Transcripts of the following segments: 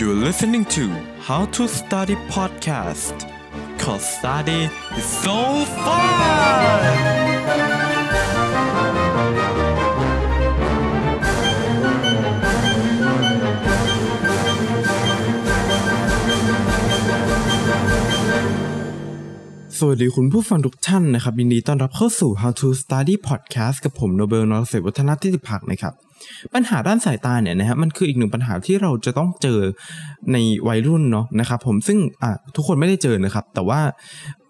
You're listening to How to Study Podcast cause study is so fun สวัสดีคุณผู้ฟังทุกท่านนะครับยินดีต้อนรับเข้าสู่ How to Study Podcast กับผมโนเบลนอร์เซวัฒนทิติพักนะครับ ปัญหาด้านสายตาเนี่ยนะฮะมันคืออีกหนึ่งปัญหาที่เราจะต้องเจอในวัยรุ่นเนาะนะครับผมซึ่งอะทุกคนไม่ได้เจอนะครับ แต่ว่า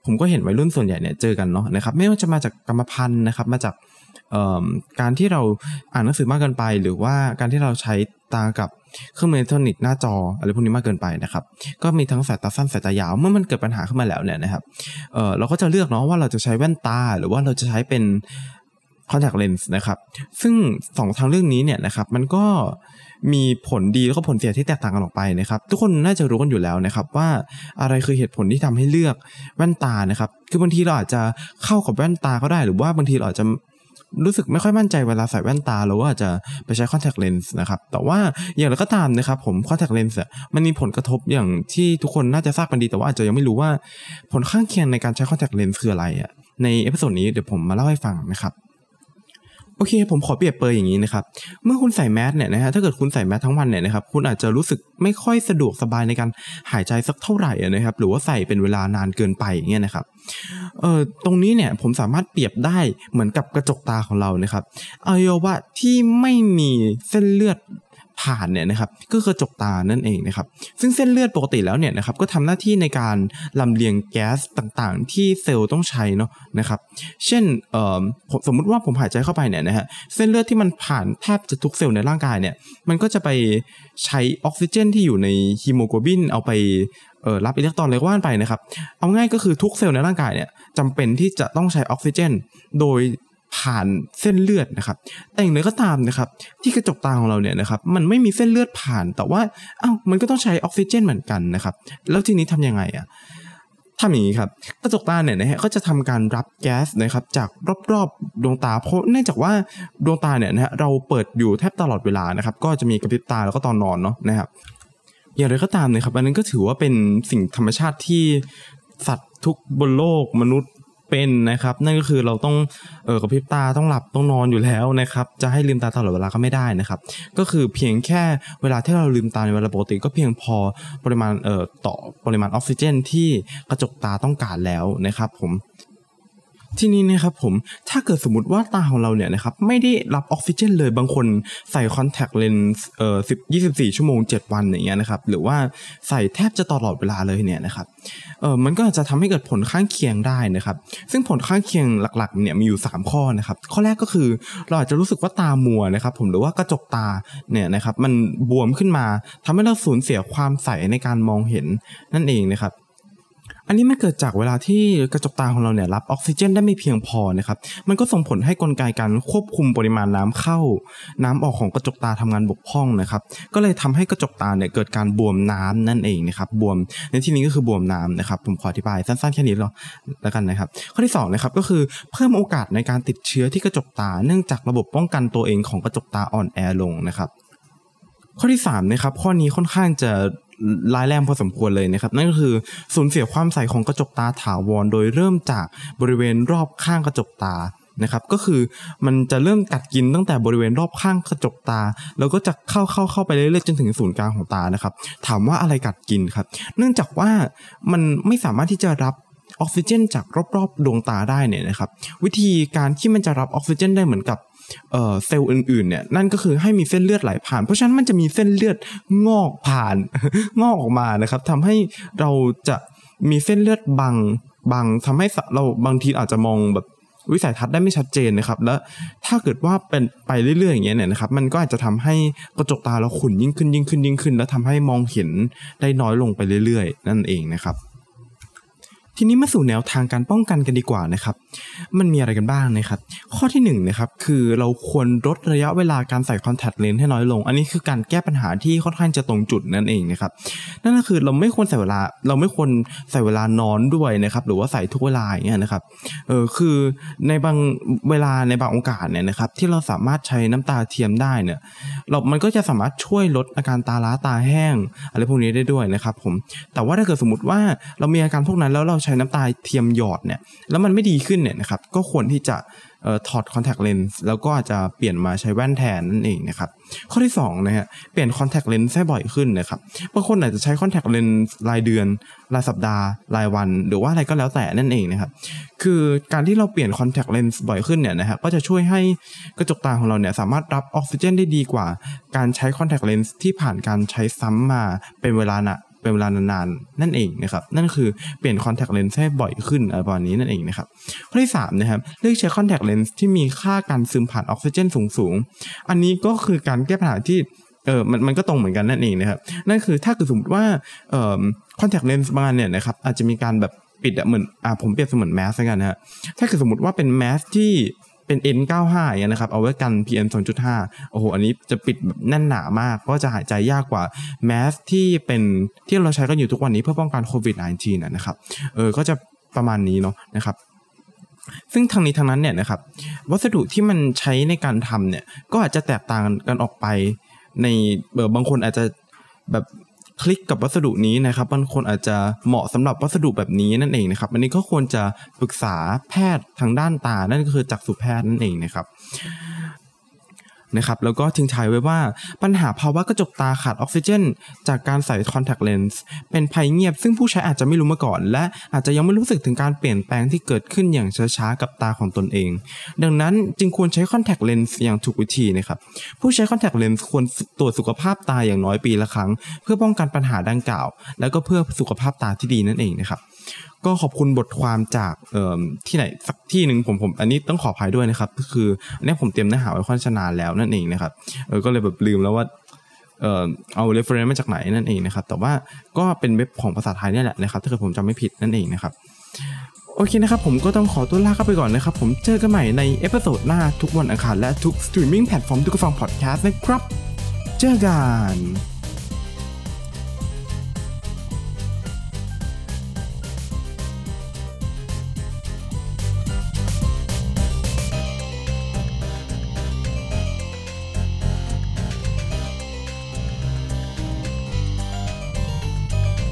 ผมก็เห็นวัยรุ่นส่วนใหญ่เนี่ยเจอกันเนาะนะครับไม่ว่าจะมาจากกรรมพันธุ์นะครับมาจากการที่เราอ่านหนังสือมากเกินไป หรือว่าการที่เราใช้ตากับเครื่องมืออิเล็กทรอนิกส์หน้าจออะไรพวกนี้มากเกินไปนะครับ ก็มีทั้งสายตาสั้นสายตายาวเมื่อมันเกิดปัญหาขึ้นมาแล้วเนี่ยนะครับเเราก็จะเลือกเนาะว่าเราจะใช้แว่นตา หรือว่าเราจะใช้เป็น contact lens นะครับ ซึ่งสองทางเรื่องนี้เนี่ยนะครับมันก็มีผลดีแล้วก็ผลเสียที่แตกต่างกันออกไปนะครับ ทุกคนน่าจะรู้กันอยู่แล้วนะครับว่าอะไรคือเหตุผลที่ทำให้เลือกแว่นตานะครับ คือบางทีเราอาจจะเข้ากับแว่นตาก็ได้ หรือว่าบางทีเราอาจจะรู้สึกไม่ค่อยมั่นใจเวลาใส่แว่นตาเราก็อาจจะไปใช้ contact lens นะครับ แต่ว่าอย่างไรก็ตามนะครับผม contact lens มันมีผลกระทบอย่างที่ทุกคนน่าจะทราบกันดีแต่ว่าอาจจะยังไม่รู้ว่าผลข้างเคียงในการใช้ contact lens คืออะไรอะใน episode นี้เดี๋ยวผมมาเล่าให้ฟังนะครับ โอเค ผมขอเปรียบเปรยอย่างนี้นะครับ เมื่อคุณใส่แมสเนี่ยนะฮะถ้าเกิดคุณใส่แมสทั้งวันเนี่ยนะครับคุณอาจจะรู้สึกไม่ค่อยสะดวกสบายในการหายใจสักเท่าไหร่นะครับ หรือว่าใส่เป็นเวลานานเกินไปอย่างเงี้ยนะครับเอ่อตรงนี้เนี่ยผมสามารถเปรียบได้เหมือนกับกระจกตาของเรานะครับอวัยวะที่ไม่มีเส้นเลือด ผ่านเนี่ยนะครับก็คือกระจกตานั่นเองนะครับซึ่งเส้นเลือดปกติแล้วเนี่ยนะครับก็ทำหน้าที่ในการลำเลียงแก๊สต่างๆ ที่เซลล์ต้องใช้เนาะนะครับเช่นเอ่อสมมุติว่าผมหายใจเข้าไปเนี่ยนะฮะเส้นเลือดที่มันผ่านแทบจะทุกเซลล์ในร่างกายเนี่ยมันก็จะไปใช้ออกซิเจน ที่อยู่ในฮีโมโกลบินเอาไปเอ่อรับอิเล็กตรอนอะไรก็ว่ากันไปนะครับ เอาง่ายก็คือทุกเซลล์ในร่างกายเนี่ยจำเป็นที่จะต้องใช้ออกซิเจน โดย ผ่านเส้นเลือดนะครับ แต่อย่างไรก็ตามนะครับ ที่กระจกตาของเราเนี่ยนะครับ มันไม่มีเส้นเลือดผ่าน แต่ว่าอ้าวมันก็ต้องใช้ออกซิเจนเหมือนกันนะครับ แล้วทีนี้ทำยังไงอะทำอย่างนี้ครับกระจกตาเนี่ยนะฮะก็จะทำการรับแก๊สนะครับจากรอบๆดวงตาเพราะเนื่องจากว่าดวงตาเนี่ยนะฮะเราเปิดอยู่แทบตลอดเวลานะครับ ก็จะมีกระพริบตาแล้วก็ตอนนอนเนาะนะครับ อย่างไรก็ตามนะครับอันนั้นก็ถือว่าเป็นสิ่งธรรมชาติที่สัตว์ทุกบนโลกมนุษย์ เป็นนะครับ นั่นก็คือเราต้องเออกระพริบตาต้องหลับต้องนอนอยู่แล้วนะครับ จะให้ลืมตาตลอดเวลาก็ไม่ได้นะครับ ก็คือเพียงแค่เวลาที่เราลืมตาในเวลาปกติ ก็เพียงพอปริมาณเอ่อต่อปริมาณออกซิเจน ที่กระจกตาต้องการแล้วนะครับผม ที่นี้นะครับผมถ้าเกิดสมมติว่าตาของเราเนี่ยนะครับไม่ได้รับออกซิเจนเลยบางคนใส่คอนแทคเลนส์เอ่อสิบยี่สิบสี่ชั่วโมงเจ็ดวันอย่างเงี้ยนะครับหรือว่าใส่แทบจะตลอดเวลาเลยเนี่ยนะครับเออมันก็อาจจะทำให้เกิดผลข้างเคียงได้นะครับซึ่งผลข้างเคียงหลักๆเนี่ยมีอยู่ 3 ข้อนะครับข้อแรกก็คือเราอาจจะรู้สึกว่าตามัวนะครับผมหรือว่ากระจกตาเนี่ยนะครับมันบวมขึ้นมาทำให้เราสูญเสียความใสในการมองเห็นนั่นเองนะครับ อันนี้มันเกิดจากเวลาที่กระจกตาของเราเนี่ยรับออกซิเจนได้ไม่เพียงพอนะครับมันก็ส่งผลให้กลไกการควบคุมปริมาณน้ำเข้า น้ำออกของกระจกตาทำงานบกพร่องนะครับก็เลยทำให้กระจกตาเนี่ยเกิดการบวมน้ำนั่นเองนะครับบวมในที่นี้ก็คือบวมน้ำนะครับผมขออธิบายสั้นๆแค่นี้แล้วกันนะครับ ข้อที่สองนะครับก็คือเพิ่มโอกาสในการติดเชื้อที่กระจกตา เนื่องจากระบบป้องกันตัวเองของกระจกตาอ่อนแอลงนะครับข้อที่3นะครับข้อนี้ค่อนข้างจะ ร้ายแรงพอสมควรเลยนะครับ นั่นก็คือสูญเสียความใสของกระจกตาถาวร โดยเริ่มจากบริเวณรอบข้างกระจกตานะครับก็คือมันจะเริ่มกัดกินตั้งแต่บริเวณรอบข้างกระจกตา แล้วก็จะเข้าเข้าเข้าไปเรื่อยๆจนถึงศูนย์กลางของตานะครับ ถามว่าอะไรกัดกินครับ เนื่องจากว่ามันไม่สามารถที่จะรับออกซิเจน จากรอบๆดวงตาได้เนี่ยนะครับ วิธีการที่มันจะรับออกซิเจน ได้เหมือนกับ เซลล์อื่นๆเนี่ยนั่นก็คือให้มีเส้นเลือดไหลผ่าน เพราะฉะนั้นมันจะมีเส้นเลือดงอกผ่าน งอกออกมานะครับทำให้เราจะมีเส้นเลือดบังบังทำให้เราบางทีอาจจะมองแบบวิสัยทัศน์ได้ไม่ชัดเจนนะครับ และถ้าเกิดว่าเป็นไปเรื่อยๆอย่างเงี้ยเนี่ยนะครับ มันก็อาจจะทำให้กระจกตาเราขุ่นยิ่งขึ้นยิ่งขึ้นยิ่งขึ้น แล้วทำให้มองเห็นได้น้อยลงไปเรื่อยๆ นั่นเองนะครับ ทีนี้มาสู่แนวทางการป้องกันกันดีกว่านะครับ มันมีอะไรกันบ้างนะครับ ข้อที่1นนะครับคือเราควรลดระยะเวลาการใส่คอนแทคเลนส์ให้น้อยลง อันนี้คือการแก้ปัญหาที่ค่อนข้างจะตรงจุดนั่นเองนะครับ นั่นก็คือเราไม่ควรใส่เวลา เราไม่ควรใส่เวลานอนด้วยนะครับ หรือว่าใส่ทุกเวลาอย่างเงี้ยนะครับ เออคือในบางเวลาในบางโอกาสเนี่ยนะครับ ที่เราสามารถใช้น้ำตาเทียมได้เนี่ยเรามันก็จะสามารถช่วยลดอาการตาล้าตาแห้งอะไรพวกนี้ได้ด้วยนะครับผม แต่ว่าถ้าเกิดสมมติว่าเรามีอาการพวกนั้นแล้วเราใช้น้ำตาเทียมหยอดเนี่ยแล้วมันไม่ดีขึ้นเนี่ยนะครับก็ควรที่จะถอดคอนแทคเลนส์แล้วก็อาจจะเปลี่ยนมาใช้แว่นแทนนั่นเองนะครับข้อที่2นะฮะเปลี่ยนคอนแทคเลนส์ให้บ่อยขึ้นนะครับบางคนอาจจะใช้คอนแทคเลนส์รายเดือน รายสัปดาห์ รายวัน หรือว่าอะไรก็แล้วแต่นั่นเองนะครับคือการที่เราเปลี่ยนคอนแทคเลนส์บ่อยขึ้นเนี่ยนะฮะก็จะช่วยให้กระจกตาของเราเนี่ยสามารถรับออกซิเจนได้ดีกว่า การใช้คอนแทคเลนส์ที่ผ่านการใช้ซ้ำมาเป็นเวลานะ เป็นเวลานานๆนั่นเองนะครับนั่นคือเปลี่ยนคอนแทคเลนส์ให้บ่อยขึ้นอะไรประมาณนี้นั่นเองนะครับข้อที่3นะครับเลือกใช้คอนแทคเลนส์ที่มีค่าการซึมผ่านออกซิเจนสูงๆอันนี้ก็คือการแก้ปัญหาที่เออมันมันก็ตรงเหมือนกันนั่นเองนะครับนั่นคือถ้าเกิดสมมติว่าเอ่อคอนแทคเลนส์บางอันเนี่ยนะครับอาจจะมีการแบบปิดอะเหมือนอ่าผมเปรียบเสมือนแมสกันนะฮะถ้าเกิดสมมติว่าเป็นแมสที่ เป็น N95 อย่างนี้นะครับ เอาไว้กัน PM 2.5 โอ้โห อันนี้จะปิดแบบแน่นหนามาก ก็จะหายใจยากกว่าแมสที่เป็นที่เราใช้กันอยู่ทุกวันนี้เพื่อป้องกันโควิด -19 นะครับ เออ ก็จะประมาณนี้เนาะนะครับซึ่งทางนี้ทางนั้นเนี่ยนะครับวัสดุที่มันใช้ในการทำเนี่ยก็อาจจะแตกต่างกันออกไปในเออบางคนอาจจะแบบ คลิกกับวัสดุนี้นะครับบางคนอาจจะเหมาะสำหรับวัสดุแบบนี้นั่นเองนะครับอันนี้ก็ควรจะปรึกษาแพทย์ทางด้านตานั่นก็คือจักษุแพทย์นั่นเองนะครับ นะครับแล้วก็ทิ้งท้ายไว้ว่าปัญหาภาวะกระจกตาขาดออกซิเจน จากการใส่คอนแทคเลนส์เป็นภัยเงียบซึ่งผู้ใช้อาจจะไม่รู้มาก่อน และอาจจะยังไม่รู้สึกถึงการเปลี่ยนแปลงที่เกิดขึ้นอย่างช้าๆกับตาของตนเอง ดังนั้นจึงควรใช้คอนแทคเลนส์อย่างถูกวิธีนะครับผู้ใช้คอนแทคเลนส์ควรตรวจสุขภาพตาอย่างน้อยปีละครั้ง เพื่อป้องกันปัญหาดังกล่าว แล้วก็เพื่อสุขภาพตาที่ดีนั่นเองนะครับก็ขอบคุณบทความจากที่ไหนสักที่หนึ่งผมผมอันนี้ต้องขออภัยด้วยนะครับก็คืออันนี้ผมเตรียมเนื้อหาไว้ค่อนข้างนานแล้วนั่นเองนะครับเออก็เลยแบบลืมแล้วว่าเออเอา reference มาจากไหนนั่นเองนะครับ แต่ว่าก็เป็นเว็บของภาษาไทยนี่แหละนะครับ ถ้าเกิดผมจำไม่ผิดนั่นเองนะครับโอเคนะครับ ผมก็ต้องขอตัวลาเข้าไปก่อนนะครับ ผมเจอกันใหม่ใน episode หน้าทุกวันอังคารและทุก streaming platform ทุกฟังพอดแคสต์นะครับ เจอกัน